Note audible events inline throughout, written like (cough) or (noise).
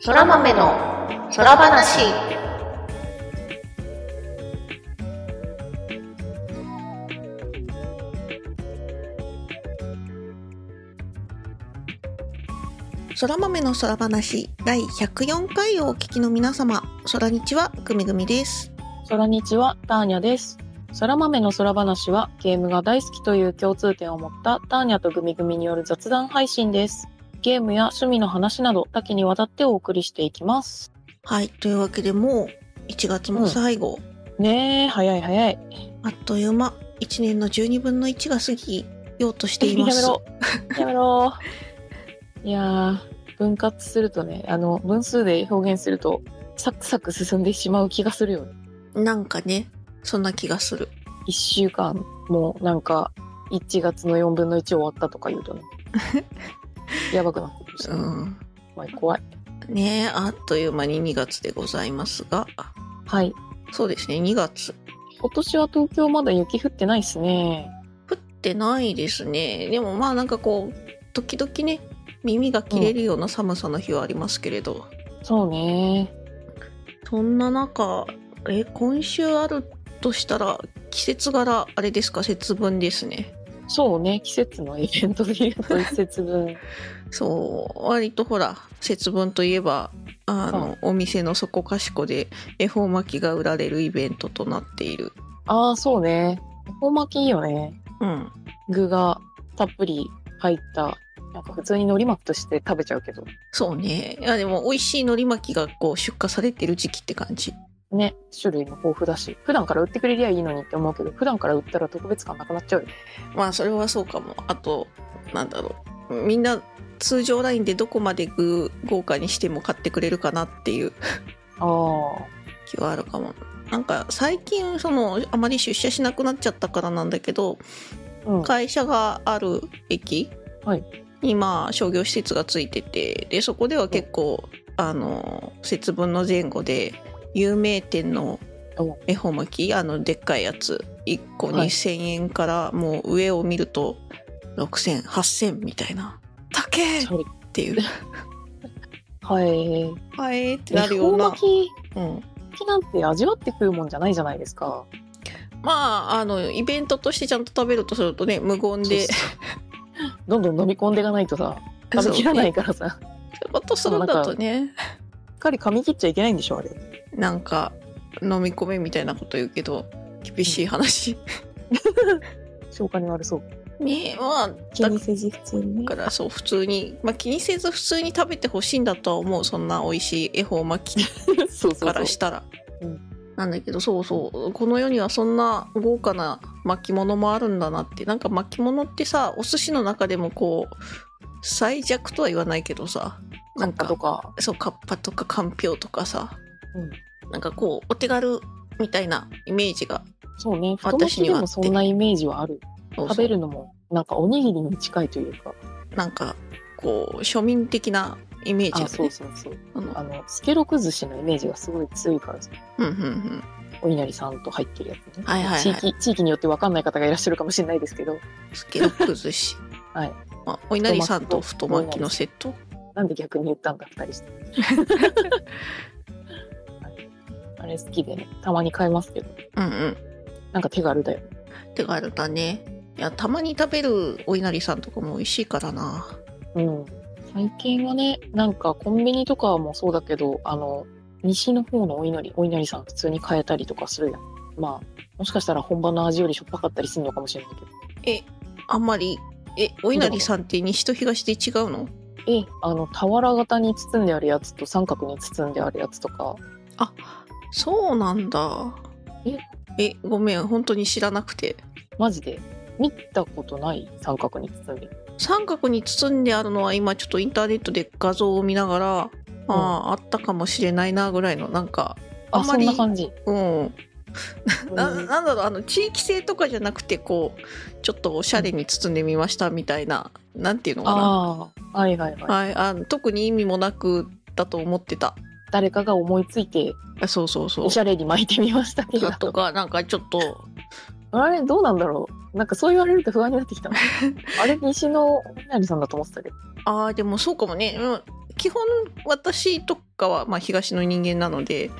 そら豆の空話。そら豆の空話第104回をお聞きの皆様、空日はぐみぐみです。空日はターニャです。空豆の空話はゲームが大好きという共通点を持ったターニャとグミグミによる雑談配信です。ゲームや趣味の話など多岐にわたってお送りしていきます。はい、というわけでもう1月も最後、ねえ、早い早い。あっという間、1年の12分の1が過ぎようとしています。(laughs) やめろ。やめろ。いやー、分割するとね、あの、分数で表現すると、サクサク進んでしまう気がするよね。なんかね、そんな気がする。一週間、もうなんか、1月の4分の1終わったとか言うとね。(laughs) (laughs) やばくなってくるし、うん。怖い怖い。ねえ、あっという間に2月でございますが、はい。そうですね、2月。今年は東京まだ雪降ってないっすね。降ってないですね。でもまあなんかこう、時々ね、耳が切れるような寒さの日はありますけれど、そうね。そんな中、え、今週あるとしたら、季節柄、あれですか、節分ですね。そうね。季節のイベントで言うと一節分。(laughs) そう、割とほら、節分といえば、あの、お店のそこかしこで恵方巻きが売られるイベントとなっている。ああ、そうね。恵方巻きいいよね。うん。具がたっぷり入った。なんか普通に海苔巻きとして食べちゃうけど。そうね。いや、でも美味しい海苔巻きがこう出荷されてる時期って感じ。ね。種類も豊富だし。普段から売ってくれりゃいいのにって思うけど、普段から売ったら特別感なくなっちゃうよ。まあ、それはそうかも。あと、なんだろう。みんな通常ラインでどこまで具豪華にしても買ってくれるかなっていうああ。気はあるかも。なんか最近そのあまり出社しなくなっちゃったからなんだけどうん。会社がある駅はいにまあ商業施設がついててでそこでは結構あの節分の前後で有名店のお恵方巻きあのでっかいやつ。1個はい。2,000円からもう上を見ると6,0008,000みたいな「高え!」っていう。はい。「はい」ってな恵方るような。巻。きうん、巻きなんて味わって食うもんじゃないじゃないですか。まああのイベントとしてちゃんと食べるとするとね無言で。どんどん飲み込んでいかないとさ、食べきらないからさ、そういうことするんだとねかり噛み切っちゃいけないんでしょ、あれ。なんか飲み込めみたいなこと言うけど厳しい話、(laughs) 消化に悪そう。ねまあだ気にせず普通にね。からそう普通に、まあ、気にせず普通に食べてほしいんだとは思うそんな美味しい恵方巻き (laughs) そうそうそうから。したら。うんなんだけどそうそうこの世にはそんな豪華な巻物もあるんだなってなんか巻物ってさお寿司の中でもこう最弱とは言わないけどさカッパとかか。そうカッパとかかんぴょうとかさうん。なんかこうお手軽みたいなイメージがそうね。太巻きでもそんなイメージはある。食べるのも、なんかおにぎりに近いというか。なんかこう庶民的なイメージあ、がねそうそうそう。あのあの、スケロク寿司のイメージがすごい強いからさ。うんうんうんお稲荷さんと入ってるやつね。はいはいはい地域、地域によってわかんない方がいらっしゃるかもしれないですけど、スケロック寿司 (laughs) はい。まあ、お稲荷さんと太巻きのセット？なんで逆に言ったんだ、二人して。(laughs) あれ好きでね、たまに買いますけど、うんうんなんか手軽だよ。手軽だねいやたまに食べるお稲荷さんとかも美味しいからなうん。最近はね、なんかコンビニとかもそうだけど、あの、西の方のお稲荷、お稲荷さん普通に買えたりとかするやん。まあ、もしかしたら本場の味よりしょっぱかったりするのかもしれないけど。えあんまりえお稲荷さんって西と東で違うの？え、あの、俵型に包んであるやつと三角に包んであるやつとか、そうなんだ。え？えごめん本当に知らなくて。マジで？見たことない三角に包んで。三角に包んであるのは今ちょっとインターネットで画像を見ながら、あああったかもしれないなぐらいのなんかああ、そんまりんな感じ。うんなうん。なんだろうあの地域性とかじゃなくてこうちょっとおしゃれに包んでみましたみたいななんていうのかな。ああ、はいはいはい。はい。あの特に意味もなくだと思ってた。誰かが思いついて、あそうそうそう。おしゃれに巻いてみましたけど。とかなんかちょっと。あれ、どうなんだろう。なんかそう言われると不安になってきたな。(laughs) あれ、西のお稲荷さんだと思ってたけど。ああでもそうかもね。うん。基本私とかは、まあ、東の人間なので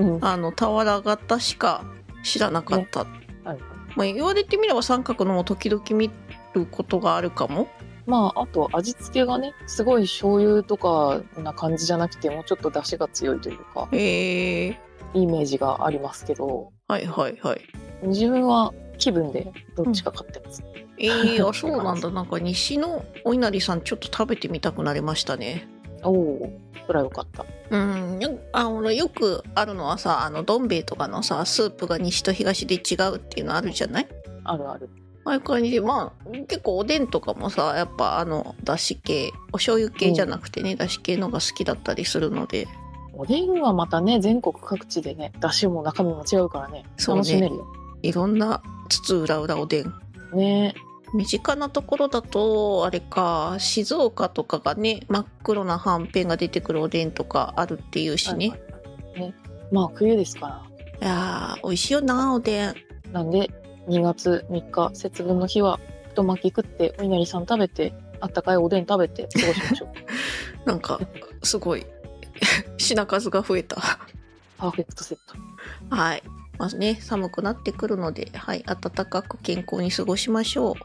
うん。あの俵型しか知らなかった、はい。まあ、言われてみれば三角のも時々見ることがあるかも。まあ、あと味付けがね、すごい醤油とかな感じじゃなくて、もうちょっと出汁が強いというか、へえ。イメージがありますけど、はいはいはい。自分は気分でどっちか買ってます。えー、あ (laughs) そうなんだ。なんか西のお稲荷さんちょっと食べてみたくなりましたねおお、それはよかった。うん。よあのよくあるのはさあのどん兵衛とかのさスープが西と東で違うっていうのあるじゃない？あるある。ああいう感じ。でまあ結構おでんとかもさやっぱあのだし系お醤油系じゃなくてね、だし系のが好きだったりするので。おでんはまたね、全国各地でね、出汁も中身も違うからね、そうね。楽しめるよ。いろんな津々浦々おでん。ね身近なところだとあれか静岡とかがね真っ黒なはんぺんが出てくるおでんとかあるっていうしね、ね。まあ、冬ですから。いやー美味しいよなおでんなんで、2月3日、節分の日は、太巻き食って、お稲荷さん食べて、あったかいおでん食べて過ごしましょう。(laughs) なんかすごい品数が増えたパーフェクトセット。はいまずね寒くなってくるのではい暖かく健康に過ごしましょうね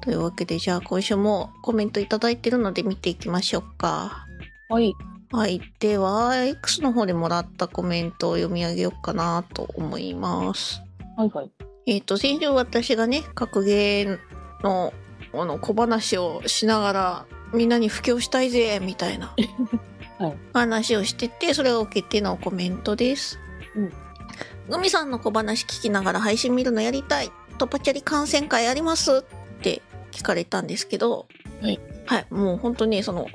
というわけでじゃあ今週もコメントいただいてるので見ていきましょうかはい。はい。では、X の方でもらったコメントを読み上げようかなと思います。はいはい。えっ、と、先週私がね、格ゲーのあの小話をしながら、みんなに布教したいぜみたいな (laughs) はい話をしてて、それを受けてのコメントです。うん。グミさんの小話聞きながら配信見るのやりたい。トパチャリ観戦会あります？って聞かれたんですけど、はい。はい。もう本当にその、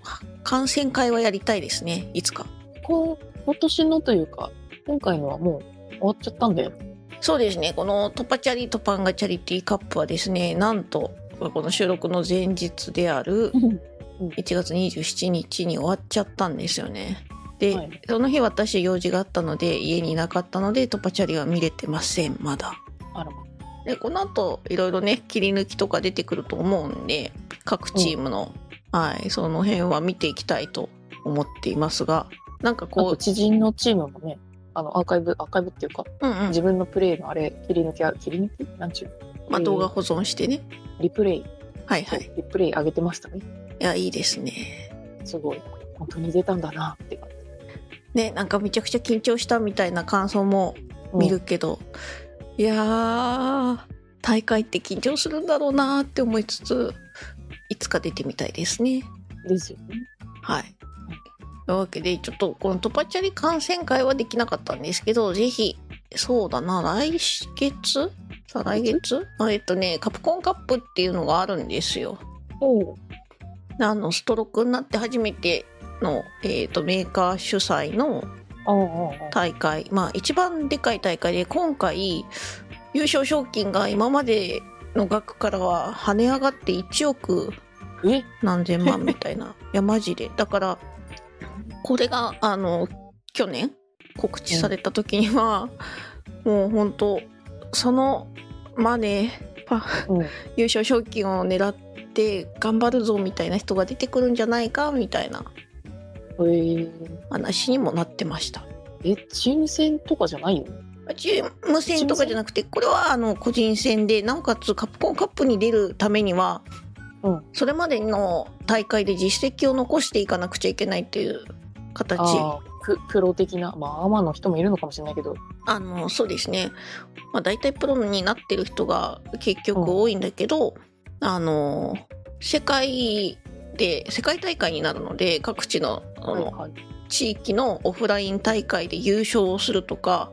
観戦会はやりたいですね。いつか。こう、今年のというか、今回のはもう終わっちゃったんだよ。そうですね。このトパチャリとパンガチャリティーカップはですね、なんと、この収録の前日である1月27日に終わっちゃったんですよね。で、はいその日私用事があったので家にいなかったのでトパチャリは見れてません、まだ。あらま。で、この後いろいろね、切り抜きとか出てくると思うんで、各チームの、はい、その辺は見ていきたいと思っていますが、なんかあこと知人のチームもね、あの、アーカイブ、アーカイブっていうか、う、うんうん自、分のプレイのあれ、切り抜きあ、切り抜き？なんちゅうまあ動画保存してね。リプレイ、はいはい。リプレイ上げてましたね。いや、いいですね。すごい。本当に出たんだなって感じ。ね、なんかめちゃくちゃ緊張したみたいな感想も見るけど、いやー大会って緊張するんだろうなーって思いつついつか出てみたいですね。うん。ですよね。はい。というわけでちょっとこのトパチャリ観戦会はできなかったんですけどぜひそうだな来月？さあ来月？あえっとねカプコンカップっていうのがあるんですよ。おう。あのストロークになって初めての、えっとメーカー主催の大会。まあ一番でかい大会で今回優勝賞金が今までの額からは跳ね上がって1億え？何千万みたいな。(laughs) いやマジで。だからこれがあの去年告知された時には、もう本当そのマネーパうん。優勝賞金を狙って頑張るぞみたいな人が出てくるんじゃないかみたいなえー、話にもなってました。え、チーム戦とかじゃないよね。チーム戦とかじゃなくてこれはあの個人戦でなおかつカプコンカップに出るためには、うん。それまでの大会で実績を残していかなくちゃいけないっていう形。あああ、ププロ的な、まあ、アマの人もいるのかもしれないけど、のそうですね、まあ、大体プロになってる人が結局多いんだけど、あの世界で世界大会になるので各地のあの、はいはい。地域のオフライン大会で優勝をするとか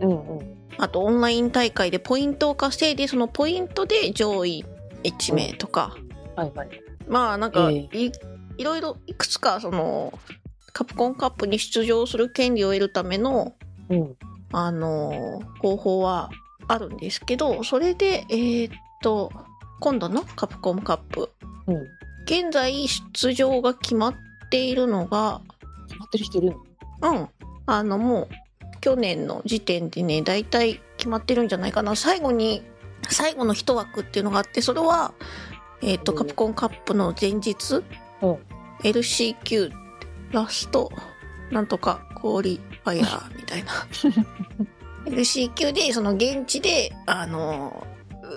うんうん。あとオンライン大会でポイントを稼いでそのポイントで上位1名とか、はいはい。まあなんかえい,、いろいろいくつかそのカプコンカップに出場する権利を得るためのうん。あの方法はあるんですけどそれでえーっと今度のカプコンカップうん。現在出場が決まっているのが決まってる人いるの？うん。あのもう去年の時点でね大体決まってるんじゃないかな。最後に最後の一枠っていうのがあってそれは、えー、とうん。カプコンカップの前日？うん。LCQ ラストなんとかクオリファイアーみたいな。(laughs) LCQ でその現地であの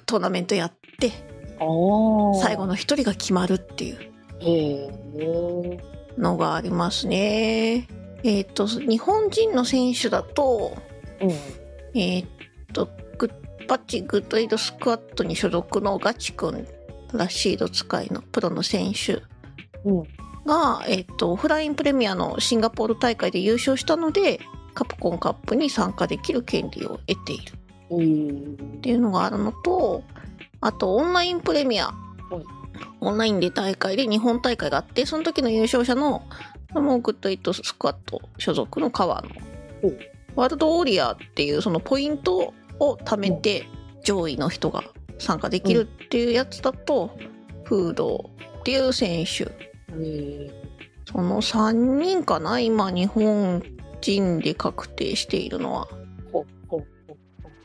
トーナメントやって最後の一人が決まるっていう。へえ。のがありますねえっ、と日本人の選手だとうん。えっ、とグッパッチ Good 8 Squad に所属のガチ君ラシード使いのプロの選手うん。が、えっとオフラインプレミアのシンガポール大会で優勝したのでカプコンカップに参加できる権利を得ているうん。っていうのがあるのとあとオンラインプレミアうんオンラインで大会で日本大会があってその時の優勝者のもう Good 8 Squad 所属のカワノ。う。んワールドウォリアーっていうそのポイントを貯めて上位の人が参加できるっていうやつだと、フードっていう選手。その3人かな今日本人で確定しているのは。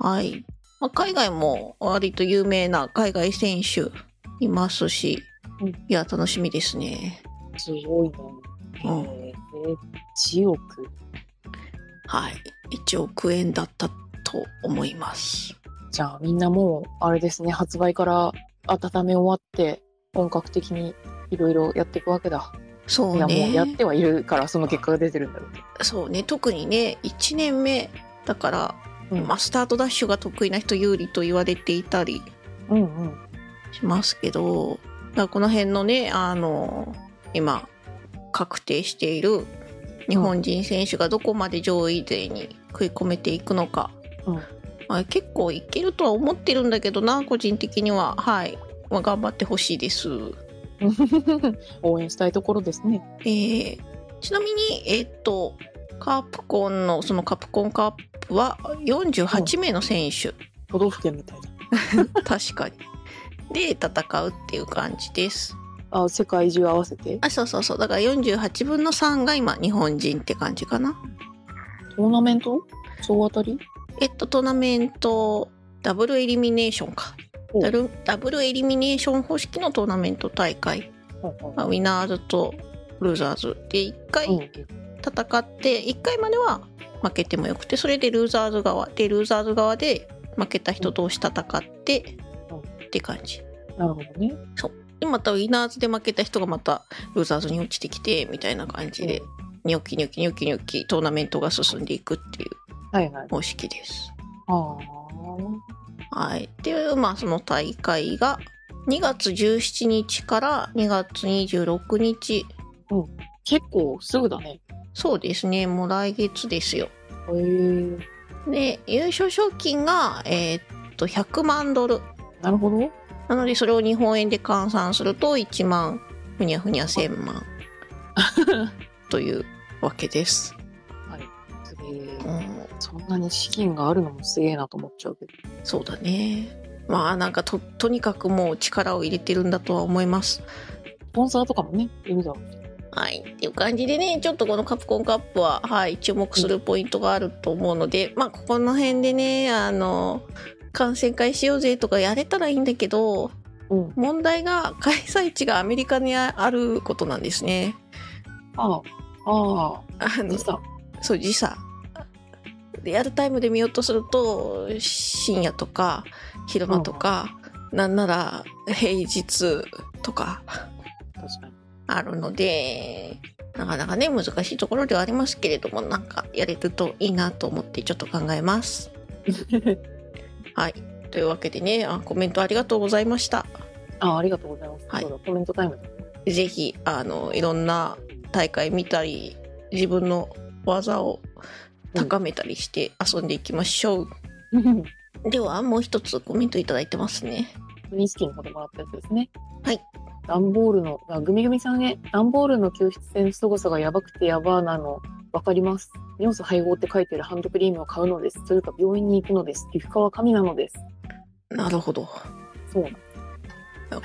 はい、まあ、海外も割と有名な海外選手いますし、うんいや楽しみですねすごいな。うえ。1億。はい1億円だったと思いますじゃあみんなもう、あれですね、発売から温め終わって、本格的にいろいろやっていくわけだ。そういや、もうやっねてはいるから、その結果が出てるんだろう。そうね特にね1年目だから、うんまあ、スタートダッシュが得意な人有利と言われていたりうんうん。しますけど、だこの辺のね、あの、今、確定している日本人選手がどこまで上位勢に食い込めていくのか、うんまあ、結構いけるとは思ってるんだけどな、個人的には。はい。まあ、頑張ってほしいです。(laughs) 応援したいところですね。えーちなみに、えっ、と、カープコンの、そのカプコンカップは48名の選手。都道府県みたいだ。(laughs) 確かに。で、戦うっていう感じです。あ、世界中合わせて？あ、そうそうそう。だから48分の3が今、日本人って感じかな。トーナメント？総当たり？えっと、トーナメント、ダブルエリミネーションか。おダルダブルエリミネーション方式のトーナメント大会。まあウィナーズとルーザーズで1回うん戦って、1回までは負けてもよくて、それでルーザーズ側で、ルーザーズ側で負けた人同士戦って、うんって感じ。なるほどね。で、またウィナーズで負けた人がまたルーザーズに落ちてきて、みたいな感じで、ニョキニョキニョキニョキトーナメントが進んでいくっていうはいはい。方式です。ああ。はい。っていう、まあ、その大会が、2月17日から2月26日。結構すぐだね。そうですね。もう来月ですよ。へえ。で、優勝賞金が、えーっと、100万ドル。なるほど。なので、それを日本円で換算すると、1万、ふにゃふにゃ1000万。というわけです。すげえうん、そんなに資金があるのもすげえなと思っちゃうけど。そうだね。まあ、なんかと、とにかくもう力を入れてるんだとは思います。スポンサーとかもね、いるだろ。はい。っていう感じでね、ちょっとこのカプコンカップは、はい、注目するポイントがあると思うので、まあ、ここの辺でね、あの、観戦会しようぜとかやれたらいいんだけど、うん。問題が開催地がアメリカにあることなんですね。ああ。あああ。ので、さ。そう、時差。リアルタイムで見ようとすると、深夜とか、昼間とか、なんなら平日とか。あるので、なかなかね、難しいところではありますけれども、なんかやれるといいなと思ってちょっと考えます。(laughs) はい。というわけでね、あコメントありがとうございました。ああ、ありがとうございます。はいコメントタイムだ。ぜひ、あの、いろんな大会見たり、自分の技を高めたりして遊んでいきましょう。(laughs) では、もう一つコメントいただいてますね。ウイスキーのこともらったやつですね。はい。段ボールの、あ、グミグミさんへ、段ボールの吸湿性の凄さがやばくてやばーなの、わかります。尿素配合って書いてるハンドクリームを買うのです。というか病院に行くのです。皮膚科は神なのです。なるほど。そう。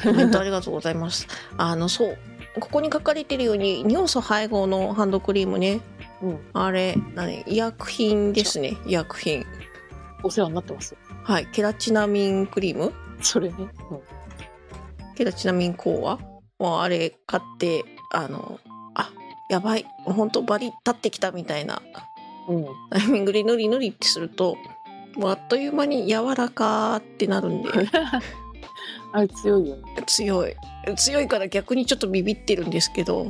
コメントありがとうございます。(laughs) あの、そう。ここに書かれてるように、尿素配合のハンドクリームね。うん。あれ、何？医薬品ですね。医薬品。お世話になってます。はい。ケラチナミンクリーム？それね。うん。ケラチナミン講和もうあれ買ってあのあやばい本当バリ立ってきたみたいな。うん。タイミングでぬりぬりってするともうあっという間に柔らかってなるんで。(laughs) あれ強いよね。強い。強いから逆にちょっとビビってるんですけど。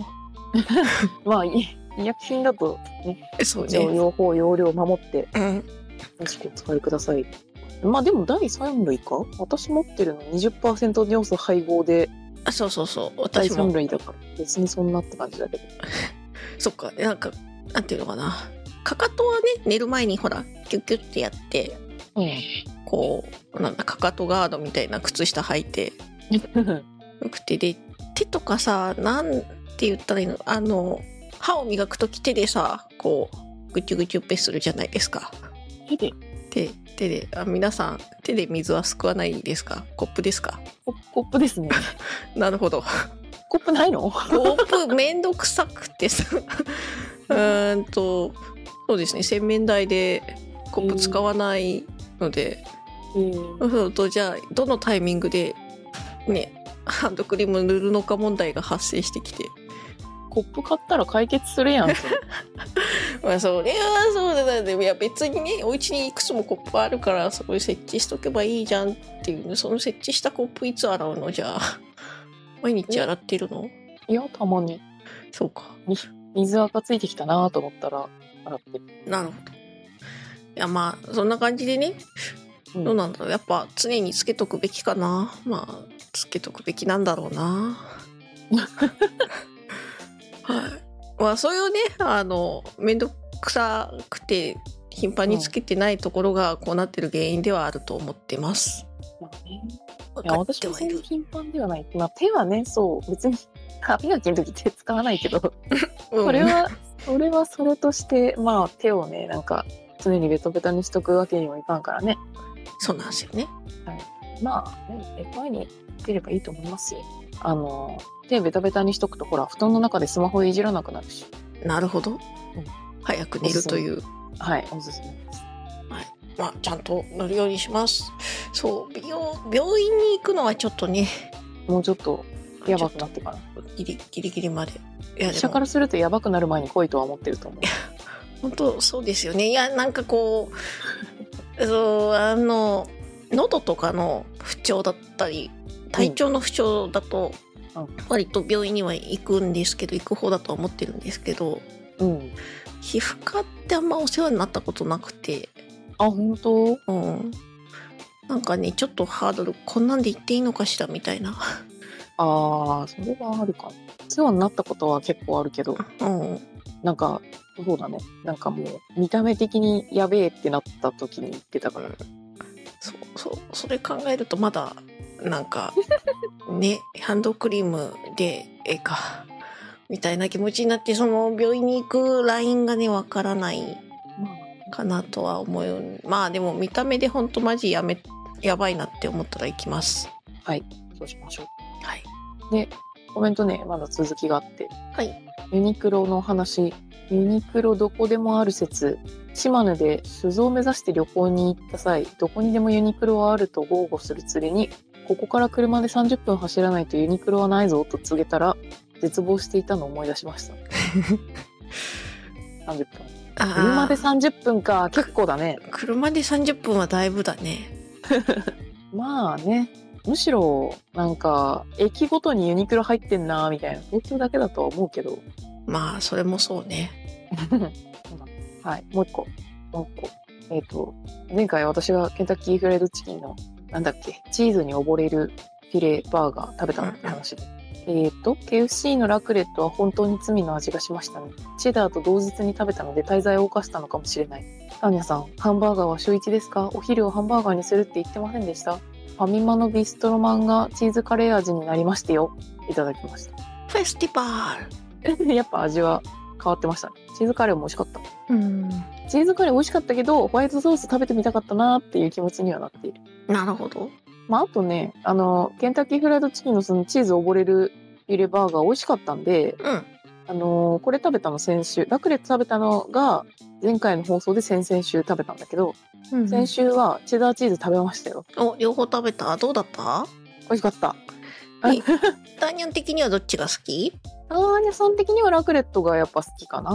(laughs) まあ、い医薬品だと、ね、そうね。用法、用量守って、うん。よろしくお使いください。まあでも第3類か？私持ってるの20%尿素配合であそうそうそう。第私も。3類だから別にそんなって感じだけど。(laughs) そっか。なんかなんていうのかな。かかとはね寝る前にほらキュッキュッてやってうん。こうなんだかかとガードみたいな靴下履いてよくてで手とかさなんて言ったらいいの？あの歯を磨く時手でさこうぐちゅぐちゅっぺするじゃないですか。手で？手手であ皆さん手で水はすくわないですか？コップですか？ココップですね。(laughs) なるほど。コップないの？コップめんどくさくてさ。(laughs) うーんとそうですね。洗面台でコップ使わないので、うん。そうするとじゃあどのタイミングでねハンドクリーム塗るのか問題が発生してきてコップ買ったら解決するやん。(laughs) まあそれはそうだね。いや別にねお家にいくつもコップあるからそこに設置しとけばいいじゃんっていうその設置したコップいつ洗うの？じゃあ。(laughs) 毎日洗ってるの？いや、たまに。そうか水垢ついてきたなと思ったら、洗ってる。なるほど。いやまあそんな感じでね。うん。どうなんだろう。やっぱ常につけとくべきかな。まあつけとくべきなんだろうな (laughs) はいまあそういうねあの面倒くさくて頻繁につけてないところがこうなってる原因ではあると思ってます。まあね。私もそんはいる。な頻繁ではない。まあ、手はね、そう、別に歯磨きの時手使わないけど、(laughs) うんそれは、それはそれとして、まあ、手をね、なんか、常にベトベタにしとくわけにもいかんからね。そうなんですよね。まあ、ね、前に出ればいいと思いますよ。あの、手ベタベタにしとくと、ほら、布団の中でスマホいじらなくなるし。なるほど。早く寝るという。はい、おすすめです。まあ、ちゃんと乗るようにします。そう、病、病院に行くのはちょっとね、もうちょっと、やばくなちってから。ギリギリギリまで。いや、医者からするとやばくなる前に来いとは思ってると思う。(laughs) 本当そうですよね。いや、なんかこう、(laughs) そう、あの、喉とかの不調だったり、体調の不調だと、うん割と病院には行くんですけど、行く方だとは思ってるんですけど、うん。皮膚科ってあんまお世話になったことなくて、あ、本当？うん。なんかね、ちょっとハードル、こんなんで言っていいのかしらみたいな。ああ、それはあるかも。お世話になったことは結構あるけど、うん。なんか、そうだね。なんかもう、見た目的にやべえってなった時に言ってたから。そう、そう、それ考えるとまだ、なんか、ね、ハンドクリームでええか、みたいな気持ちになって、その病院に行くラインがね、わからないまかなとは思う。まあでも見た目でほんとマジやめ、やばいなって思ったら行きます。あ、はい。そうしましょう。はい。コメントね、まだ続きがあって。はい。ユニクロの話。ユニクロどこでもある説。島根で酒造を目指して旅行に行った際、どこにでもユニクロはあると豪語する連れに、ここから車で30分走らないとユニクロはないぞと告げたら、絶望していたのを思い出しました。30分。車で30分か、結構だね。車で30分はだいぶだね。(laughs) まあね。むしろ、なんか、駅ごとにユニクロ入ってんな、みたいな。東京だけだとは思うけど。まあ、それもそうね。(laughs) はい、もう一個。もう一個。えっ、と、前回私がケンタッキーフライドチキンの、なんだっけ、チーズに溺れるフィレバーガー食べたのって話で。えっと、KFC のラクレットは本当に罪の味がしましたね。チェダーと同日に食べたので滞在を犯したのかもしれない。ターニャさん、ハンバーガーは週1ですか？お昼をハンバーガーにするって言ってませんでした？ファミマのビストロマンがチーズカレー味になりましてよ。いただきました。フェスティバー (laughs) やっぱ味は変わってましたね。チーズカレーも美味しかった。ル。うん。チーズカレー美味しかったけど、ホワイトソース食べてみたかったなっていう気持ちにはなっている。なるほど。まあ、あとね、あの、ケンタッキーフライドチキンのそのチーズ溺れるフィレバーガー美味しかったんで、うん。あのこれ食べたの先週、ラクレット食べたのが、前回の放送で先々週食べたんだけど、先週はチェダーチーズ食べましたよ。お、両方食べた？どうだった？美味しかった。ターニャン的にはどっちが好き？ターニャさん的にはラクレットがやっぱ好きかな。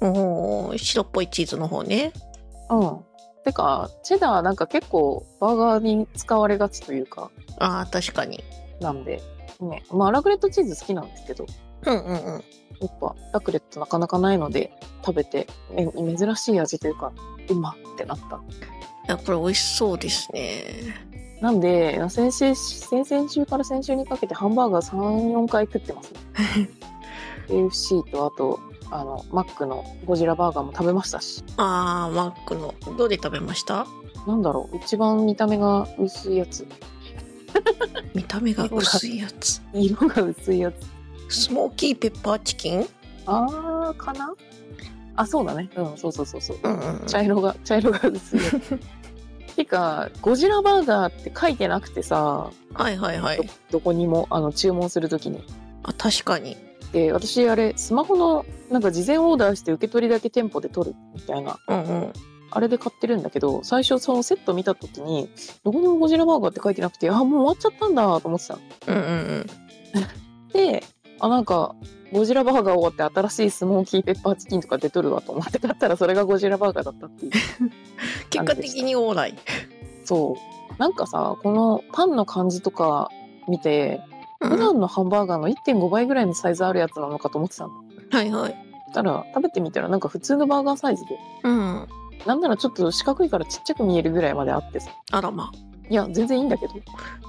おー白っぽいチーズの方ね。うん。てか、チェダーなんか結構バーガーに使われがちというか、ああ、確かに。なんで、ね。まあ、ラクレットチーズ好きなんですけど、うんうんうん。やっぱラクレットなかなかないので、食べて、え珍しい味というか、うまってなった。いや、これ美味しそうですね。なんで、先週、先々週から先週にかけてハンバーガー3、4回食ってます、ね。(laughs) KFC とあと、あの、マックのゴジラバーガーも食べましたし。あー、マックの。どうで食べました？なんだろう、一番見た目が薄いやつ。見た目が薄いやつ。色が薄いやつ。スモーキーペッパーチキン？あー、かな？あ、そうだね。うん、そうそうそうそう。うんうんうん。茶色が、茶色が薄いやつ。(laughs) てか、ゴジラバーガーって書いてなくてさ、はいはいはいど。どこにも、あの、注文するときに。あ、確かに。で、私、あれ、スマホの、なんか事前オーダーして受け取りだけ店舗で取るみたいな、うんうん。あれで買ってるんだけど、最初そのセット見たときに、どこにもゴジラバーガーって書いてなくて、あ、もう終わっちゃったんだと思ってたの。うんうんうん。(laughs) で、あ、なんか、ゴジラバーガー終わって新しいスモーキーペッパーチキンとか出とるわと思って買ったら、それがゴジラバーガーだったっていう。(laughs) 結果的にオーライ。そう。なんかさ、このパンの感じとか見て、うん普段のハンバーガーの1.5倍ぐらいのサイズあるやつなのかと思ってたの。はいはい。たら、食べてみたらなんか普通のバーガーサイズで、うん。なんならちょっと四角いからちっちゃく見えるぐらいまであってさ。あらまいや、全然いいんだけど。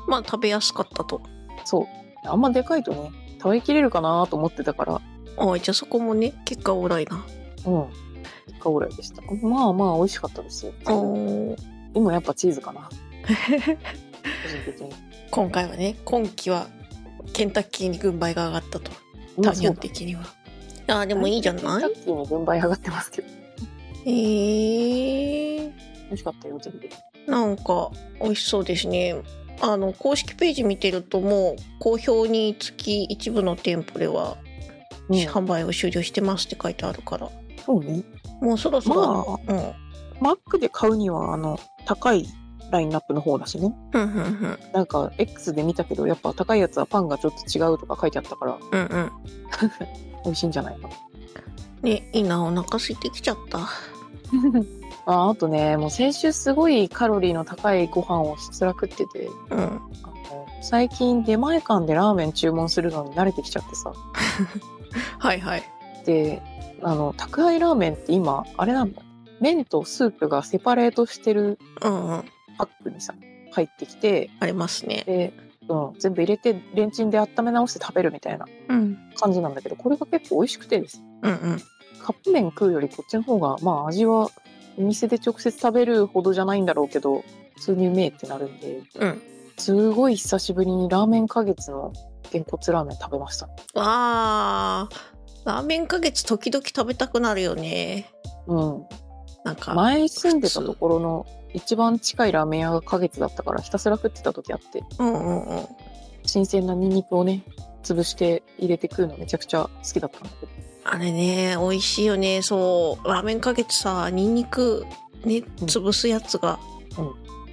まあ食べやすかったと。そう。あんまでかいとね、食べきれるかなと思ってたから、ああ、じゃあそこもね、結果オーライな。うん。一回ぐらいでした。まあまあ美味しかったですよ。おーでもやっぱチーズかな。(laughs) 個人的に。今回はね、今季はケンタッキーに軍配が上がったと。タニ的には。ああ、でもいいじゃない？ケンタッキーに軍配上がってますけど。えー、美味しかったよ、全部。なんか美味しそうですね。あの公式ページ見てるともう好評につき一部の店舗では、うん販売を終了してますって書いてあるからそうね。もうそろそろ、まうんマックで買うには、あの、高いラインナップの方だしね。うんうんなんか、X で見たけど、やっぱ高いやつはパンがちょっと違うとか書いてあったから、うんうんうん (laughs) 美味しいんじゃないかな。ねいいなお腹空いてきちゃった (laughs) ああとね、もう先週すごいカロリーの高いご飯をひつら食ってて、うんあの最近出前館でラーメン注文するのに慣れてきちゃってさ。(laughs) はいはいで、あの、宅配ラーメンって今、あれなんだ。麺とスープがセパレートしてるうんうんパックにさ、入ってきて、ありますね。で、うん、全部入れてレンチンで温め直して食べるみたいなうん。感じなんだけど、これが結構美味しくてです。ねうんうん。カップ麺食うよりこっちの方が、まあ味はお店で直接食べるほどじゃないんだろうけど、普通にうめえってなるんで、うん。すごい久しぶりにラーメン花月のげんこつラーメン食べました。あー。ラーメン花月時々食べたくなるよね。うん。なんか前住んでたところの一番近いラーメン屋が花月だったからひたすら食ってた時あって、うんうんうん。新鮮なニンニクをね、潰して入れて食うのめちゃくちゃ好きだったんだけど。あれね美味しいよね。そうラーメン花月さニンニクね潰すやつが、う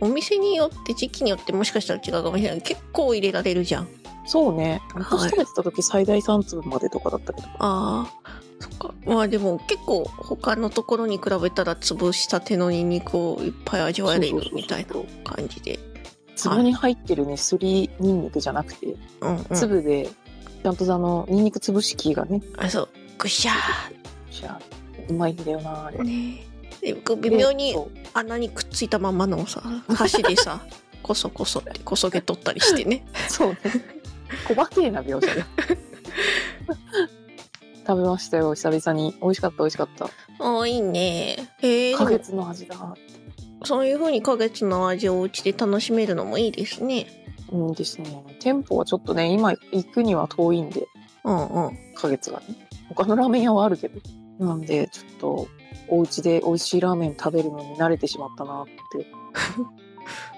ん。お店によって時期によってもしかしたら違うかもしれない。結構入れられるじゃん。そうね。はい。私食べてた時最大3粒までとかだったけど。あーそっか。まあでも結構他のところに比べたら潰したてのニンニクをいっぱい味わえるみたいな感じで。壺に入ってるね、すりニンニクじゃなくて、うんうん。粒で、ちゃんとあの、ニンニク潰し器がね、あそう。ぐしゃじゃあうまいんだよな、あれ。ーね微妙に穴にくっついたままのさ箸でさ (laughs) こそこそってこそげ取ったりしてね。そうね。小ばけえな描写が。(laughs) 食べましたよ、久々に。美味しかった、美味しかった。ああいいねへえ花月の味だ。そういう風に花月の味をお家で楽しめるのもいいですね。うんですね。店舗はちょっとね、今行くには遠いんで、うんうん。花月がね。他のラーメン屋はあるけど。なんで、ちょっと、お家で美味しいラーメン食べるのに慣れてしまったなって。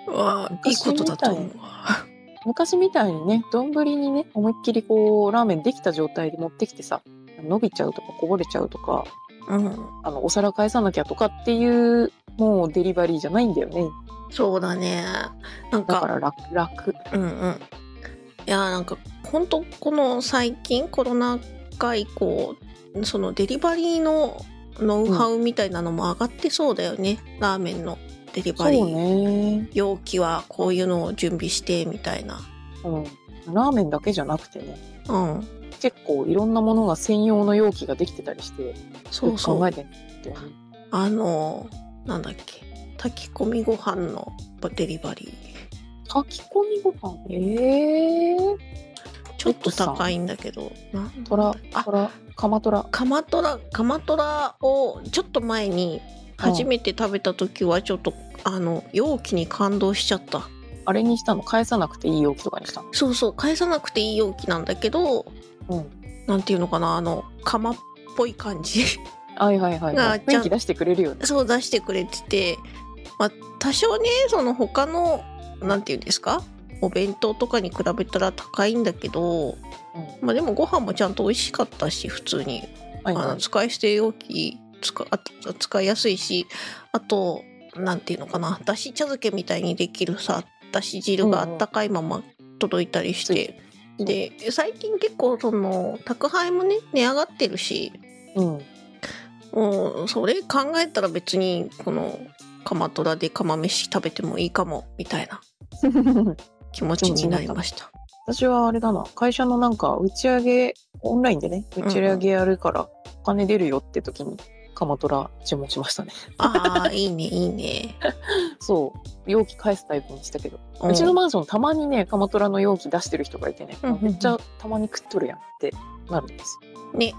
(laughs) わあ、いいことだと思うわ。昔みたいにね、丼にね、思いっきりこう、ラーメンできた状態で持ってきてさ、伸びちゃうとかこぼれちゃうとか、うん。あの、お皿返さなきゃとかっていう、もうデリバリーじゃないんだよね。そうだね。なんか、だから楽、楽。うんうん。いやーなんか本当この最近コロナ禍以降そのデリバリーのノウハウみたいなのも上がってそうだよね、ラーメンのデリバリー、ね。容器はこういうのを準備してみたいなうん。ラーメンだけじゃなくてね、うん結構いろんなものが専用の容器ができてたりして、そうそう。考えてんだよね。あのなんだっけ。炊き込みご飯のデリバリー。炊き込みご飯？ええー。ちょっと高いんだけど。トラ、あトラ、カマトラ。カマトラカマトラをちょっと前に初めて食べた時はちょっと、あの容器に感動しちゃった。あれにしたの？返さなくていい容器とかにしたの？そうそう。返さなくていい容器なんだけどうん。なんていうのかなあの釜っぽい感じはいはいはい、はい。雰囲気出してくれるよね。そう出してくれてて、まあ、多少ねその他のなんていうんですかお弁当とかに比べたら高いんだけど、うん。まあ、でもご飯もちゃんと美味しかったし普通にはいはい。あの使い捨て容器使あ使いやすいしあとなんていうのかなだし茶漬けみたいにできるさだし汁があったかいまま届いたりして、で最近結構その宅配もね値上がってるしうん。もうそれ考えたら別にこの釜トラで釜飯食べてもいいかもみたいな (laughs) 気持ちになりました。私はあれだな、会社のなんか打ち上げ、オンラインでね、打ち上げやるから、お金出るよって時に、カマトラ注文しましたね。ああいいねいいね。そう、容器返すタイプにしたけど、ううんちのマンションたまにね、カマトラの容器出してる人がいてね、うんうんうんめっちゃたまに食っとるやんってなるんですよ。ね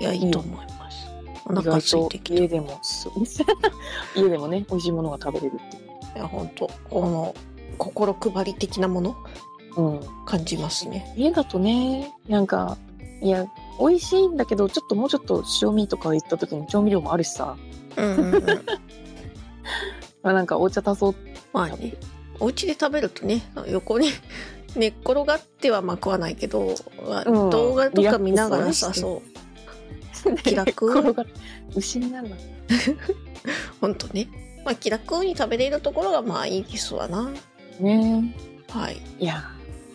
いやいいとよ思います。お意腹空いてきた。家でも (laughs) 家でもね美味しいものが食べれるっていや本当この心配り的なもの？うん感じますね。家だとねなんかいや美味しいんだけどちょっともうちょっと塩味とか言った時に調味料もあるしさ、うんうんうん。(laughs) まあ、なんかお茶足そうまあね、お家で食べるとね、横に (laughs) 寝っ転がってはまあ食わないけど、うん。動画とか見ながらさ、そう、(laughs) 気楽牛になるな。ほんとね。まあ気楽に食べれるところがまあいいですわな。ね。はい。いや。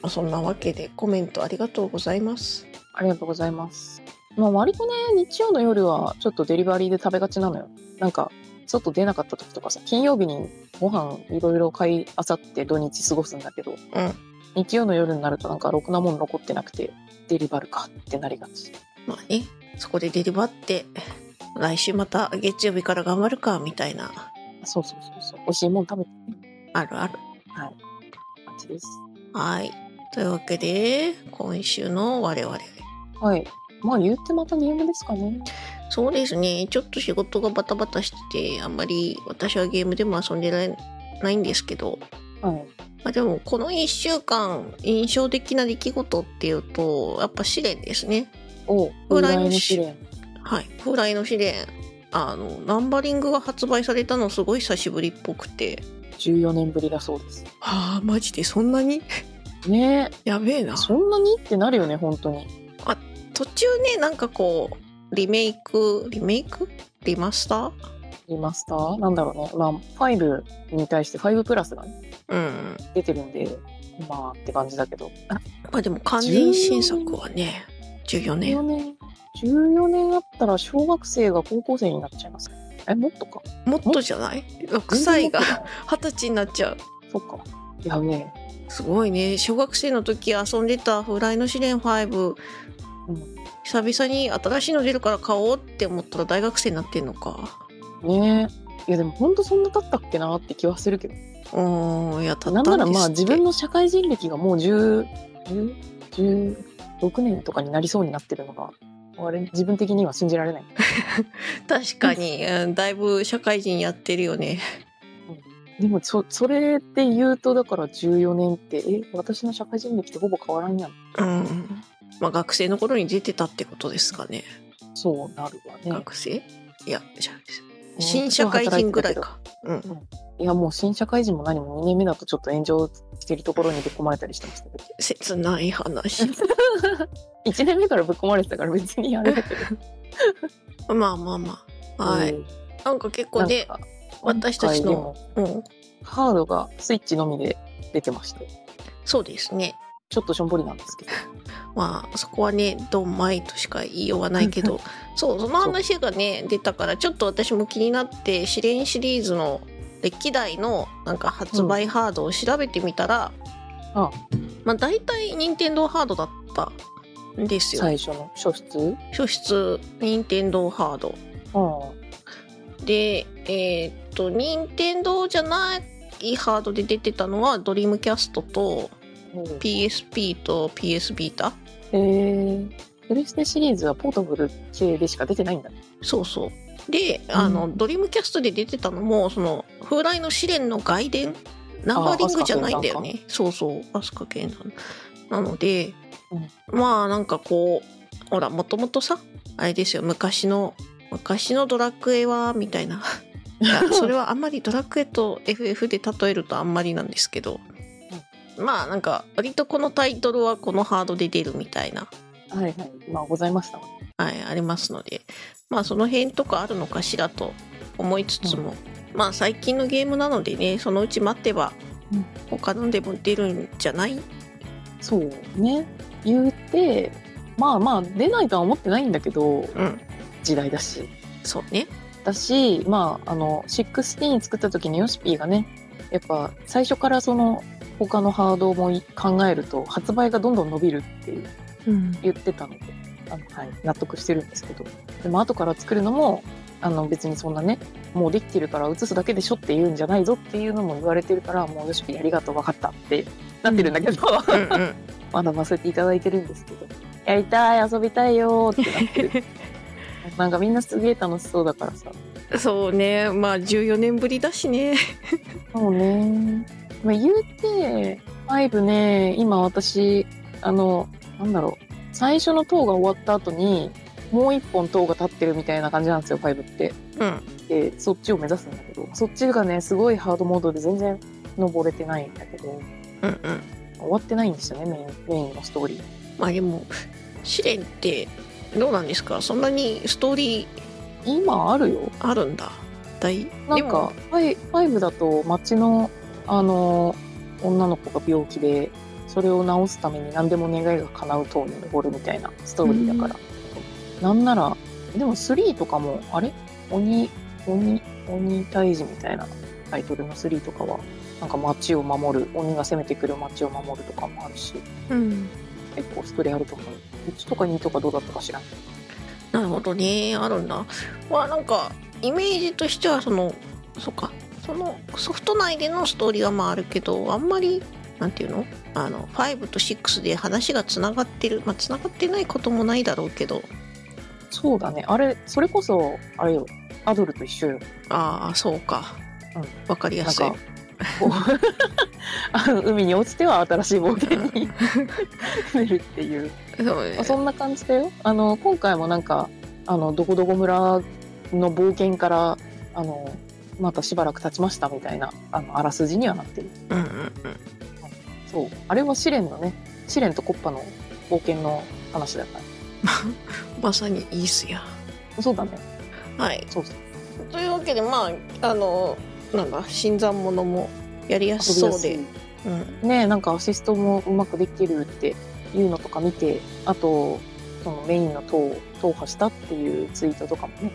まあそんなわけでコメントありがとうございます。ありがとうございます。まあ割とね日曜の夜はちょっとデリバリーで食べがちなのよ。なんか外出なかった時とかさ金曜日にご飯いろいろ買いあさって土日過ごすんだけど、うん。日曜の夜になるとなんかろくなもん残ってなくてデリバルかってなりがち。まあね、そこでデリバって、来週また月曜日から頑張るか、みたいな、そうそうそうそう。美味しいもん食べてね。あるある。感じです。はい。というわけで、今週の我々。はいまあ言ってまたゲームですかねそうですね。ちょっと仕事がバタバタしてて、あんまり私はゲームでも遊んでないんですけど、はいまあでもこの1週間印象的な出来事っていうと、やっぱ試練ですね。おフライフライの試練はい。フライの試練。あの、ナンバリングが発売されたのすごい久しぶりっぽくて。14年ぶりだそうですああ、マジでそんなに？ねやべえなえ。そんなに？ってなるよね本当に途中ね、なんかこう、リメイク、リメイク？リマスター？リマスター？なんだろうね。まあ、5に対して5プラスがね、うん。出てるんで、まあって感じだけど。(laughs) まあでも完全新作はね、14 14年。年、14年あったら小学生が高校生になっちゃいます。え、もっとか？もっとじゃない ?6 歳が二十歳になっちゃう。そっか。やべえ。すごいね。小学生の時遊んでたフライの試練5、うん久々に新しいの出るから買おうって思ったら大学生になってんのか。ねえ。いやでもほんとそんな経ったっけなって気はするけど。うーん、いや、たなんならまあ自分の。の社会人歴がもう10、10 16年とかになりそうになってるのが、あれ自分的には信じられない。(laughs) 確かに、うんだいぶ社会人やってるよね。でもそそれで言うとだから14年ってえ私の社会人歴とほぼ変わらんやんうん。まあ学生の頃に出てたってことですかね。そうなるわね学生？いや、じゃあ新社会人ぐらいか。うん。いやもう新社会人も何も2年目だとちょっと炎上してるところにぶっ込まれたりしてましたけど切ない話。(laughs) 1年目からぶっ込まれてたから別にあれだけどまあまあまあ。はい。うんなんか結構ね、私たちのうん。ハードがスイッチのみで出てましてそうですね。ちょっとしょんぼりなんですけど。(laughs) まあそこはねドンマイとしか言いようがないけど。そうその話がね出たからちょっと私も気になって試練シリーズの歴代のなんか発売ハードを調べてみたら、あまあ大体任天堂ハードだったんですよ。最初の初出？初出任天堂ハード。うん。でえーっと任天堂じゃないハードで出てたのはドリームキャストと PSP と PS ビータえー、プレステシリーズはポータブル系でしか出てないんだね。そうそう。であの、うん。ドリームキャストで出てたのもその風来のシレンの外伝？ナンバリングじゃないんだよね。そうそうアスカ系なの。なので、まあなんかこうほらもともとさあれですよ昔の昔のドラクエはみたいな。(laughs) それはあんまりドラクエと FF で例えるとあんまりなんですけど、まあなんか割とこのタイトルはこのハードで出るみたいなはいはい。まあ、ございましたわ。はい、ありますので、まあその辺とかあるのかしらと思いつつも、まあ最近のゲームなのでね、そのうち待てばうん、他のでも出るんじゃない？そうね。言うて、まあまあ、出ないとは思ってないんだけど、うん、時代だし。そうね。だし、まあ、あの、16作った時にヨシピーがね、やっぱ最初からその他のハードも考えると発売がどんどん伸びるっていううん、言ってたので、あのはい、納得してるんですけど。でも後から作るのも、あの別にそんなね、もうできてるから映すだけでしょって言うんじゃないぞっていうのも言われてるから、もうヨシピーありがとう分かったってなってるんだけど、うんうん。(laughs) 学ばせていただいてるんですけど、やりたい、遊びたいよーってなってる。(laughs) なんかみんなすげえ楽しそうだからさ。そうね、まあ14年ぶりだしね。そうね。まあ、言うて、5ね、今私、あの、なんだろう、最初の塔が終わった後に、もう一本塔が立ってるみたいな感じなんですよ、5って。うん。で、そっちを目指すんだけど、そっちがね、すごいハードモードで全然登れてないんだけど、うんうん。終わってないんですよね、メイン、メインのストーリー。まあでも、試練ってどうなんですか？そんなにストーリー今あるよ。あるんだ。大なんか、ファイ5だと街の、あの、女の子が病気で、それを治すために何でも願いが叶う塔に登るみたいなストーリーだから。なんなら、でも3とかも、あれ？鬼、鬼、鬼退治みたいなタイトルの3とかは、なんか街を守る、鬼が攻めてくる街を守るとかもあるし、うん。結構ストーリーあると思う。1とか2とかどうだったかしら？ん。なるほどね。あるんだ。まあなんか、イメージとしてはその、そっか。そのソフト内でのストーリーはまああるけど、あんまり、なんていうの？あの、5と6で話がつながってる。まあつながってないこともないだろうけど。そうだね。あれ、それこそ、あれよ、アドルと一緒よ。ああ、そうか。うんわかりやすい (laughs) 海に落ちては新しい冒険に (laughs) 出るっていう。そうねあそんな感じだよ。あの、今回もなんか、あの、どこどこ村の冒険から、あの、またしばらく経ちましたみたいな、あの、あらすじにはなってる。うんうんうん。そう。あれは試練のね、試練とコッパの冒険の話だか (laughs) まさにいいっすや。ら。そうだね。はい。そうそう。というわけで、まあ、あの、なんだ、新参者もやりやすそうで。うん。ねなんかアシストもうまくできてるっていうのとか見て、あと、そのメインの塔を踏破したっていうツイートとかもね、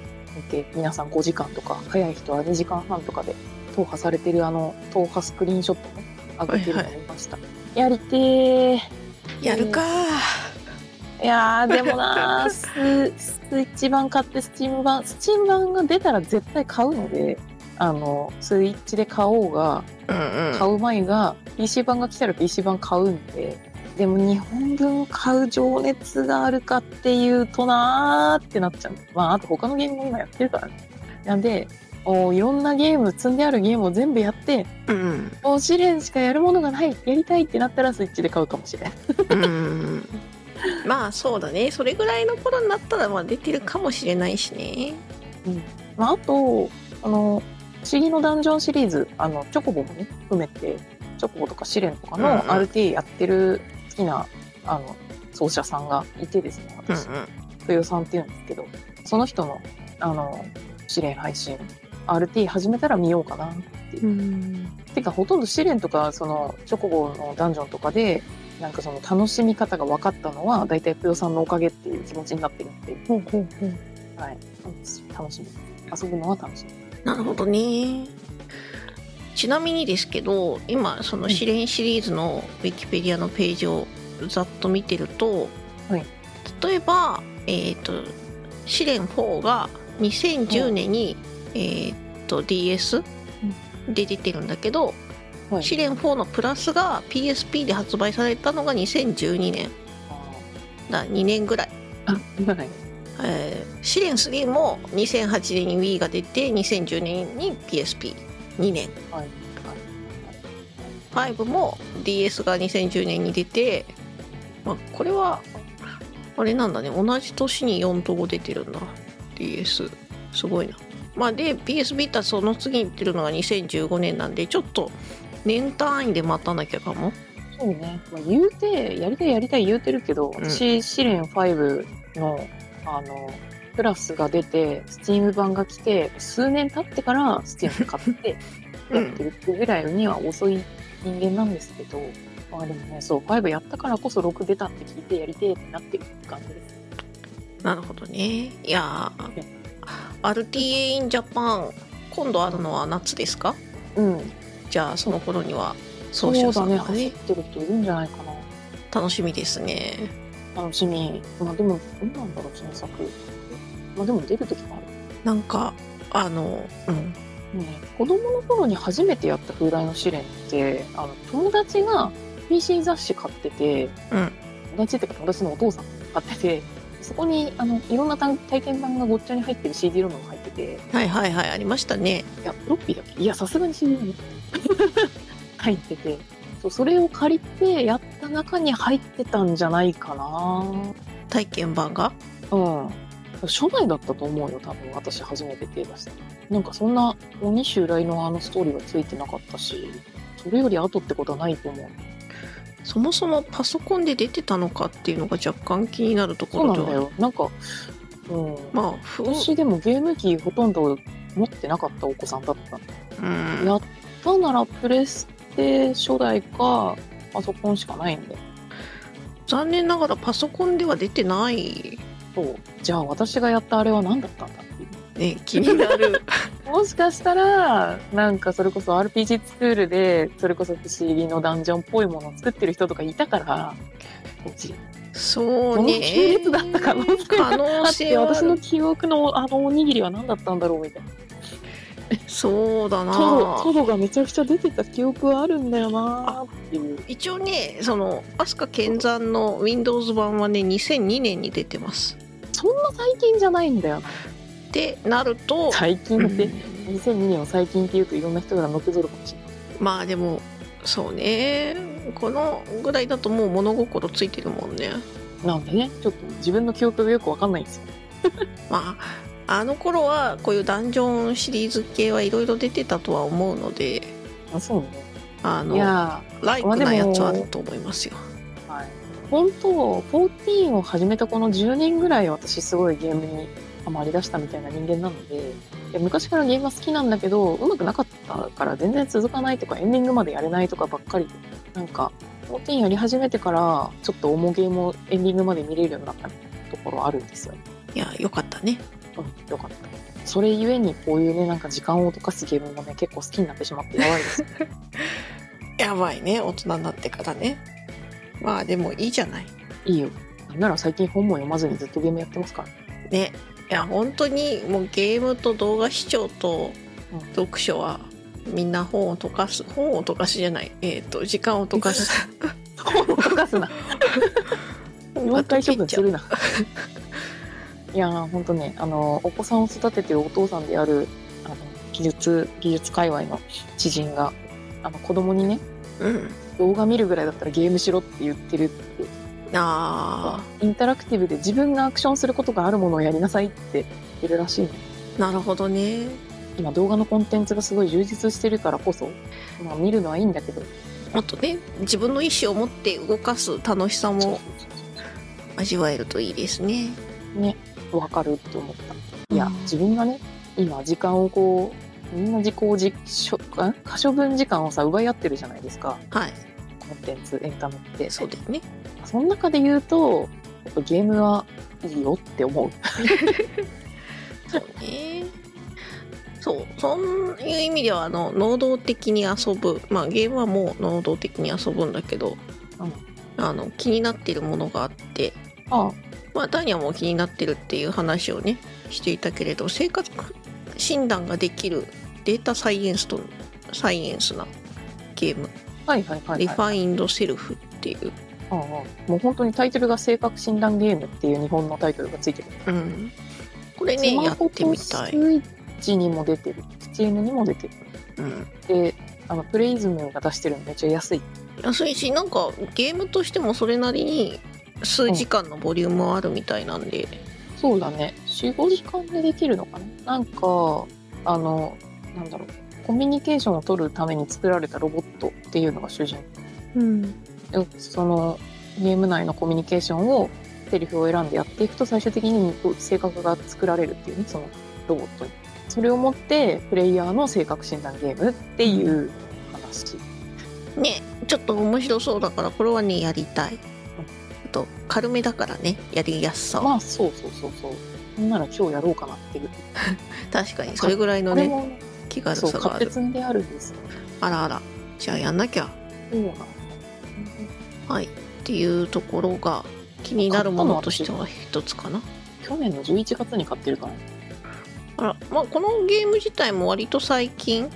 皆さん5時間とか、早い人は2時間半とかで踏破されてるあの踏破スクリーンショットね、上げてるのを見ました。やりてー。やるかいやー、でもなー、ス、スイッチ版買ってスチーム版、スチーム版が出たら絶対買うので、あの、スイッチで買おうが、うんうん。買う前が、PC 版が来たら PC 版買うんで、でも2本分買う情熱があるかっていうとなーってなっちゃう。まあ、あと他のゲームも今やってるからね。なんで、おいろんなゲーム、積んであるゲームを全部やって、うんもう試練しかやるものがない、やりたいってなったらスイッチで買うかもしれん。うん。うん。まあそうだね。それぐらいの頃になったらまあ出てるかもしれないしね。まあ、あと、あの、不思議のダンジョンシリーズ、あの、チョコボもね、含めて、チョコボとか試練とかのうんうん RTA やってる好きな、あの、奏者さんがいてですね、うん私、豊さんって言うんですけど、その人の、あの、試練配信、RTA 始めたら見ようかなっていう。うん。てか、ほとんど試練とか、その、チョコボのダンジョンとかで、なんかその楽しみ方が分かったのは、大体ぷよさんのおかげっていう気持ちになってるっていう。はい。楽しみ。遊ぶのは楽しみ。なるほどね。ちなみにですけど、今、その試練シリーズのウィキペディアのページをざっと見てると、はい例えば、えっ、と、試練4が2010年に、えっ、と、DS で出てるんだけど、はい。試練4のプラスが PSP で発売されたのが2012年。だ2年ぐらい。あ、はい。えー試練3も2008年に Wii が出て2010年に PSP2 年。はい。5も DS が2010年に出て、まあ、これはあれなんだね。同じ年に4と5出てるんだ。DS すごいな。まあで PS ビータその次に出るのが2015年なんでちょっと年単位で待たなきゃかも。そうね。まあ、言うて、やりたいやりたい言うてるけど、うん。私、試練5の、あの、プラスが出て、スチーム版が来て、数年経ってからスチーム買って、(laughs) うんやってるってぐらいには遅い人間なんですけど、まあでもね、そう、5やったからこそ6出たって聞いてやりてえってなってるって感じです。なるほどねいやー RTA in Japan 今度あるのは夏ですか？うん。じゃあその頃にはそうだね、さんがね走ってる人いるんじゃないかな。楽しみですね楽しみ。まあでも、どうなんだろう、新作。まあでも出る時もある。なんかあのうん。ね、子供の頃に初めてやった風来の試練ってあの友達が PC 雑誌買ってて、うん。友達っていうか友達のお父さん買っててそこにあのいろんな体体験版がごっちゃに入ってる CD ロムが入っててはいはいはいありましたね。いやフロッピーだっけ？いやさすがに CD ロム入ってて。そうそれを借りてやった中に入ってたんじゃないかな。体験版が？うん初代だったと思うよ多分私初めて手出した。なんかそんな鬼襲来のあのストーリーはついてなかったしそれより後ってことはないと思う。そもそもパソコンで出てたのかっていうのが若干気になるとこそうなろではんだよ。なんかうん。まあふ私でもゲーム機ほとんど持ってなかったお子さんだったうん。やったならプレステ初代かパソコンしかないんで残念ながらパソコンでは出てないそうじゃあ私がやったあれは何だったんだっていう。ね気になる。(laughs) もしかしたら、なんかそれこそ RPG スクールで、それこそ不思議のダンジョンっぽいものを作ってる人とかいたから、こっち。そうね。系列だった可能性があって、私の記憶のあのおにぎりは何だったんだろうみたいな。そうだな。トロ、がめちゃくちゃ出てた記憶はあるんだよな。一応ねその飛鳥健山の Windows 版はね2002年に出てますそんな最近じゃないんだよな。ってなると、最近って、うん2002年を最近って言うといろんな人がのけぞるかもしれない。まあでもそうねこのぐらいだともう物心ついてるもんねなんでね、ちょっと自分の記憶がよくわかんないんですよ。(laughs) まああの頃はこういうダンジョンシリーズ系はいろいろ出てたとは思うのであそうね。いあのやライクなやつはあると思いますよ。本当、14を始めたこの10年ぐらい私すごいゲームにハマり出したみたいな人間なので、で昔からゲームは好きなんだけど、うまくなかったから全然続かないとか、エンディングまでやれないとかばっかりで、なんか、14やり始めてから、ちょっと重ゲームをエンディングまで見れるようになったところあるんですよね。いやよかったねうん、よかった。それゆえに、こういうね、なんか時間を溶かすゲームもね、結構好きになってしまってやばいですよ。(laughs) やばいね大人になってからねまあでもいいじゃないいいよ。なんなら最近本も読まずにずっとゲームやってますから。ねいや本当にもうゲームと動画視聴とうん読書はみんな本を溶かす本を溶かすじゃないえっ、と時間を溶かす (laughs) 本を溶かすな。(laughs) 4回処分するな。いやー、ほんとね、あの、お子さんを育ててるお父さんである、あの、技術、技術界隈の知人が、あの、子供にね、うん動画見るぐらいだったらゲームしろって言ってるって、あインタラクティブで自分がアクションすることがあるものをやりなさいって言ってるらしいなるほどね。今動画のコンテンツがすごい充実してるからこそ、まあ見るのはいいんだけど、もっとね自分の意思を持って動かす楽しさも味わえるといいですね。ね、わかるって思った。いや、うん。自分がね、今時間をこう、みんな自己実処、ん？可処分時間をさ、奪い合ってるじゃないですか。はいコンテンツ、エンタメって。そうだよね。その中で言うと、やっぱゲームはいいよって思う。(laughs) そうね。そう、そういう意味では、あの、能動的に遊ぶ。まあ、ゲームはもう能動的に遊ぶんだけど、うんあの、気になってるものがあって、あまあ、タニアも気になってるっていう話をね、していたけれど、生活診断ができるデータサイエンスと、サイエンスなゲーム、はいはいはい、リはい。ファインドセルフっていう、ああもう本当にタイトルが性格診断ゲームっていう日本のタイトルがついてる。うん。これね、やってみたい。スイッチにも出てる。スチームにも出てる。うん。で、あの、プレイズムが出してるのめっちゃ安い。安いしなんかゲームとしてもそれなりに数時間のボリュームはあるみたいなんで、そうだね。4、5時間でできるのかな？なんか、あの、なんだろう。コミュニケーションを取るために作られたロボットっていうのが主人。うん、でそのゲーム内のコミュニケーションをセリフを選んでやっていくと最終的に性格が作られるっていうねそのロボットに。それをもってプレイヤーの性格診断ゲームっていう話、ねちょっと面白そうだからこれはねやりたい。あと軽めだからねやりやすさは、まあそうそうそうそう。なんなら今日やろうかなっていう。(laughs) 確かにそれぐらいのね気軽そうさがある。買って積んであるんです。よあらあら。じゃあやんなきゃ。そうなんだはい。っていうところが気になるものとしては一つかな。去年の11月に買ってるからあらまあこのゲーム自体も割と最近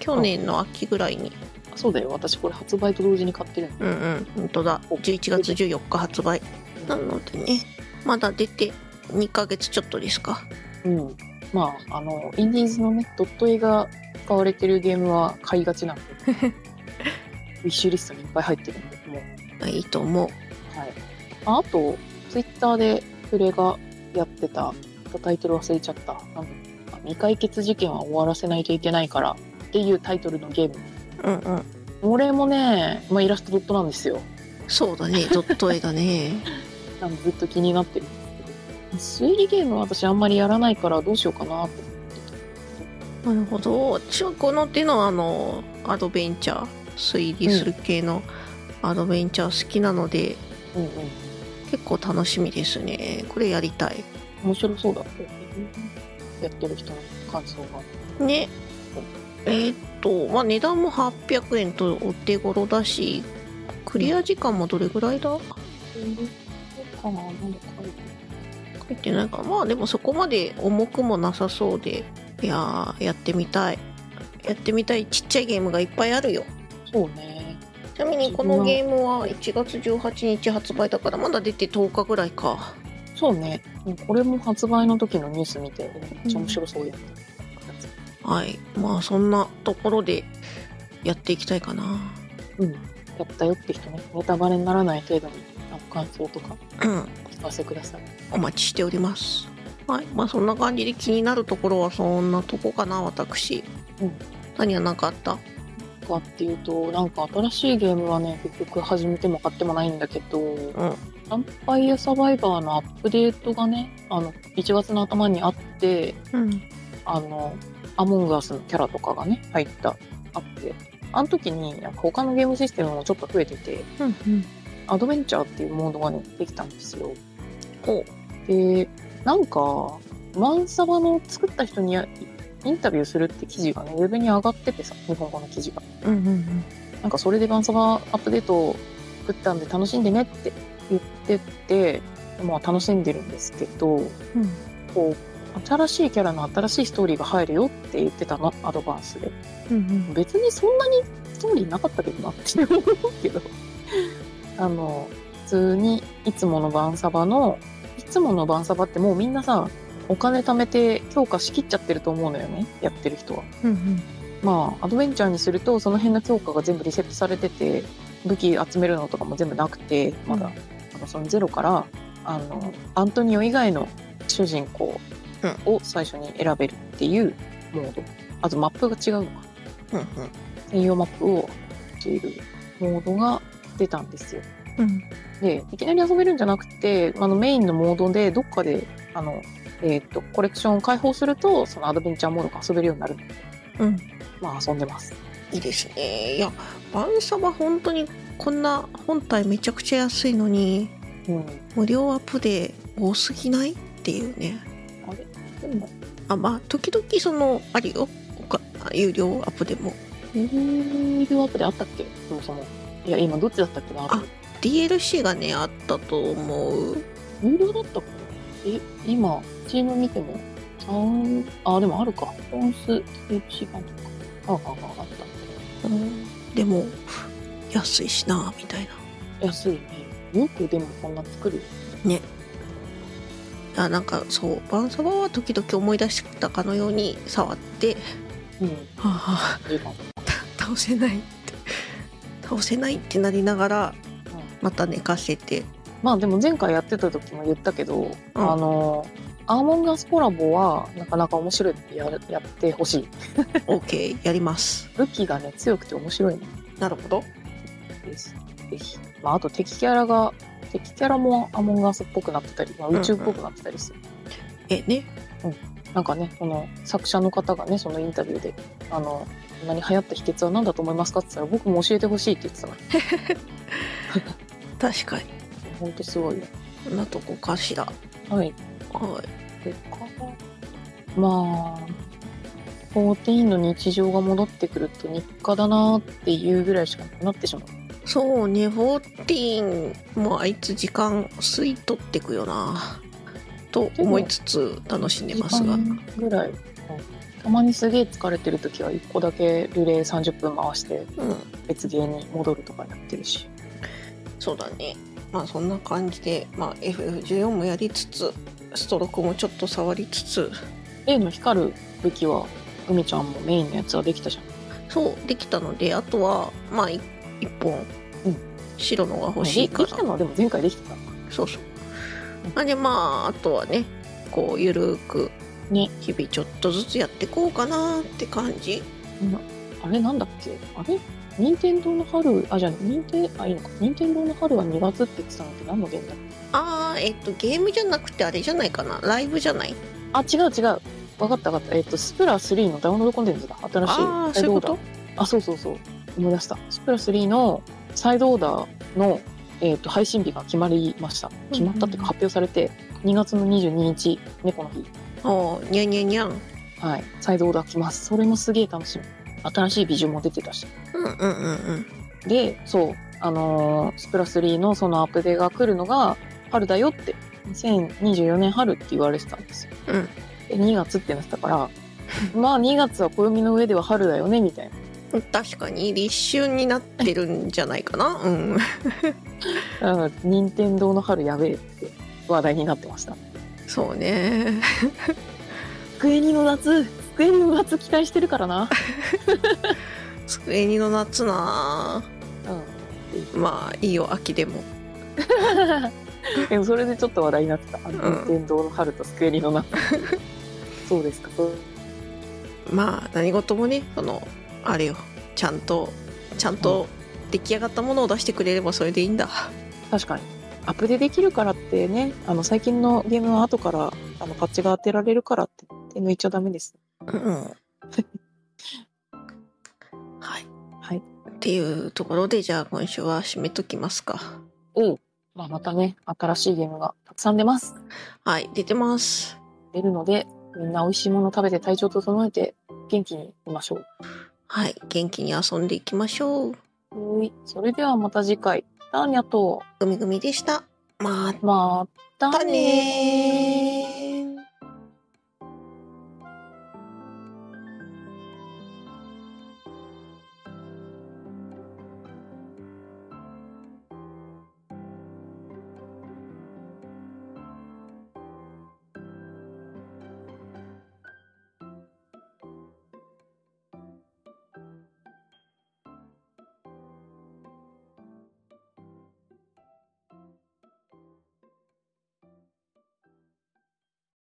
去年の秋ぐらいにそうだよ。私これ発売と同時に買ってるうんうん本当だ。11月14日発売。なのでねまだ出て2ヶ月ちょっとですか。うん。まああのインディーズのねドット絵が使われてるゲームは買いがちなんで。ウィッシュリストにいっぱい入ってるんでもう。いいと思う。はい。ああとツイッターでプレがやってた。タイトル忘れちゃった。未解決事件は終わらせないといけないからっていうタイトルのゲームうんうん。これもね、まあ、イラストドットなんですよ。そうだね。(laughs) ドット絵だね。ずっと気になってるんですけど。推理ゲームは私あんまりやらないからどうしようかなってなるほど。私はこの手のあのアドベンチャー推理する系のアドベンチャー好きなので、うんうん結構楽しみですね。これやりたい。面白そうだって。やってる人の感想が。ね。えーっとまあ値段も800円とお手頃だしクリア時間もどれぐらいだ、かななん書いてないかな。まあでもそこまで重くもなさそうでいやーやってみたい。やってみたい。ちっちゃいゲームがいっぱいあるよ。そうね。ちなみにこのゲームは1月18日発売だからまだ出て10日ぐらいか。そうね。これも発売の時のニュース見てめっちゃ面白そうやってたはい。まあそんなところでやっていきたいかな。うん。やったよって人ね。ネタバレにならない程度にあの感想とかうん。聞かせてください。お待ちしております。はい。まあそんな感じで気になるところはそんなとこかな私。うん。何は何かあった？かっていうとなんか新しいゲームはね結局始めても買ってもないんだけど、ん。ヴァンパイアサバイバーのアップデートがねあの1月の頭にあってうん。あのアモンガースのキャラとかがね入ったあってあの時になんか他のゲームシステムもちょっと増えててうんうんアドベンチャーっていうモードがねできたんですよ。ほでなんかマンサバの作った人にやインタビューするって記事がねウェブに上がっててさ日本語の記事が。ううんうん。なんかそれでバンサバアップデートを作ったんで楽しんでねって言ってて、まあ楽しんでるんですけど、うん。こう、新しいキャラの新しいストーリーが入るよって言ってたの、アドバンスで。うんうん別にそんなにストーリーなかったけどなって思うけど。(laughs) あの、普通にいつものバンサバの、いつものバンサバってもうみんなさ、お金貯めて強化しきっちゃってると思うのよね、やってる人は。うんうんまあ、アドベンチャーにすると、その辺の強化が全部リセットされてて、武器集めるのとかも全部なくて、まだ、うんあのそのゼロから、あの、アントニオ以外の主人公を最初に選べるっていうモード。あと、マップが違うのか。うんうん専用マップをしているモードが出たんですよ。うんで、いきなり遊べるんじゃなくて、あの、メインのモードで、どっかで、あの、えっ、と、コレクションを開放すると、そのアドベンチャーモードが遊べるようになる。うんまあ、遊んでます。いいですねいやバンサバ本当にこんな本体めちゃくちゃ安いのにうん。無料アップで多すぎないっていうねあまあ時々そのあるよ有料アップでも有料アプリあったっけ？そもそも。いや、今どっちだったっけな？あ DLC がねあったと思う有料だったっけ？え、今、チーム見ても、三あ、でもあるか。フォンス、THC 版とか。あ、あ、あ、あった。うんでも安いしなみたいな安いね。よくでもこんな作るよ。あなんかそうバンサバは時々思い出したかのように触ってうん。はあ時間。倒せないって倒せないってなりながらまた寝かせてまあでも前回やってた時も言ったけど、うんあの、アーモンガスコラボはなかなか面白いってやるやってほしい。OK やります武器がね、強くて面白いんなるほどです。ぜひ。まああと敵キャラが、敵キャラもアーモンガスっぽくなってたり、まあ、宇宙っぽくなってたりする。えね？なんかね、この作者の方がね、そのインタビューで、あの、こんなに流行った秘訣は何だと思いますかって言ったら、僕も教えてほしいって言ってたから、(laughs) 確かに。ほんとすごいよ。なとこかしら。はい。はい。他まあ、14の日常が戻ってくると日課だなっていうぐらいしかなくなってしまう。そうね14もあいつ時間吸い取ってくよなと思いつつ楽しんでますがぐらい。うんたまにすげえ疲れてる時は1個だけルレー30分回してうん別ゲーに戻るとかやってるし。そうだねまあそんな感じで、まあ、FF14 もやりつつストロークもちょっと触りつつ A の光る武器は、海ちゃんもメインのやつはできたじゃん。そうできたのであとはまあい一本、うん白のが欲しいかでできたらのはでも前回できてた。そうそうあでまああとはねこうゆるーくね日々ちょっとずつやってこうかなって感じあれなんだっけ？あれ？任天堂の春、あ、じゃあ、任天、あ、いいのか。任天堂の春は2月って言ってたのって何のゲームだっけ？ああえっとゲームじゃなくてあれじゃないかなライブじゃない？あ、違う違う。わかったわかった。えっ、と、スプラ3のダウンロードコンテンツだ。新しい。あそういうこと？あ、そうそうそう。思い出した。スプラ3のサイドオーダーの、えっ、と、配信日が決まりました。決まったっていうか発表されて、2月の22日、猫の日。おーにゃんにゃんにゃんはい。サイドオーダー来ます。それもすげえ楽しみ。新しいビジュも出てたし。うんうんうんうんで、そう、あのースプラ3のそのアップデが来るのが春だよって、2024年春って言われてたんですよ。うんで、2月ってなってたから、まあ2月は暦の上では春だよね、みたいな。確かに立春になってるんじゃないかなうんだから、任天堂の春やべえって話題になってました。そうね机にの夏机にの夏期待してるからな。机にの夏なうん。まあいいよ秋でも (laughs) でもそれでちょっと話題になってた。任天堂の春と机にの夏。そうですか。まあ何事もねそのあれよちゃんとちゃんと出来上がったものを出してくれればそれでいいんだ確かに。アップデできるからってね、あの最近のゲームは後からあのパッチが当てられるからって手抜いちゃダメです。うん (laughs) はいはい。っていうところでじゃあ今週は締めときますかおう。まあ、またね、新しいゲームがたくさん出ます。はい出てます出るので、みんな美味しいもの食べて体調整えて元気にいましょう。はい元気に遊んでいきましょうはい。それではまた次回。ターニャと、グミグミでしたままたたね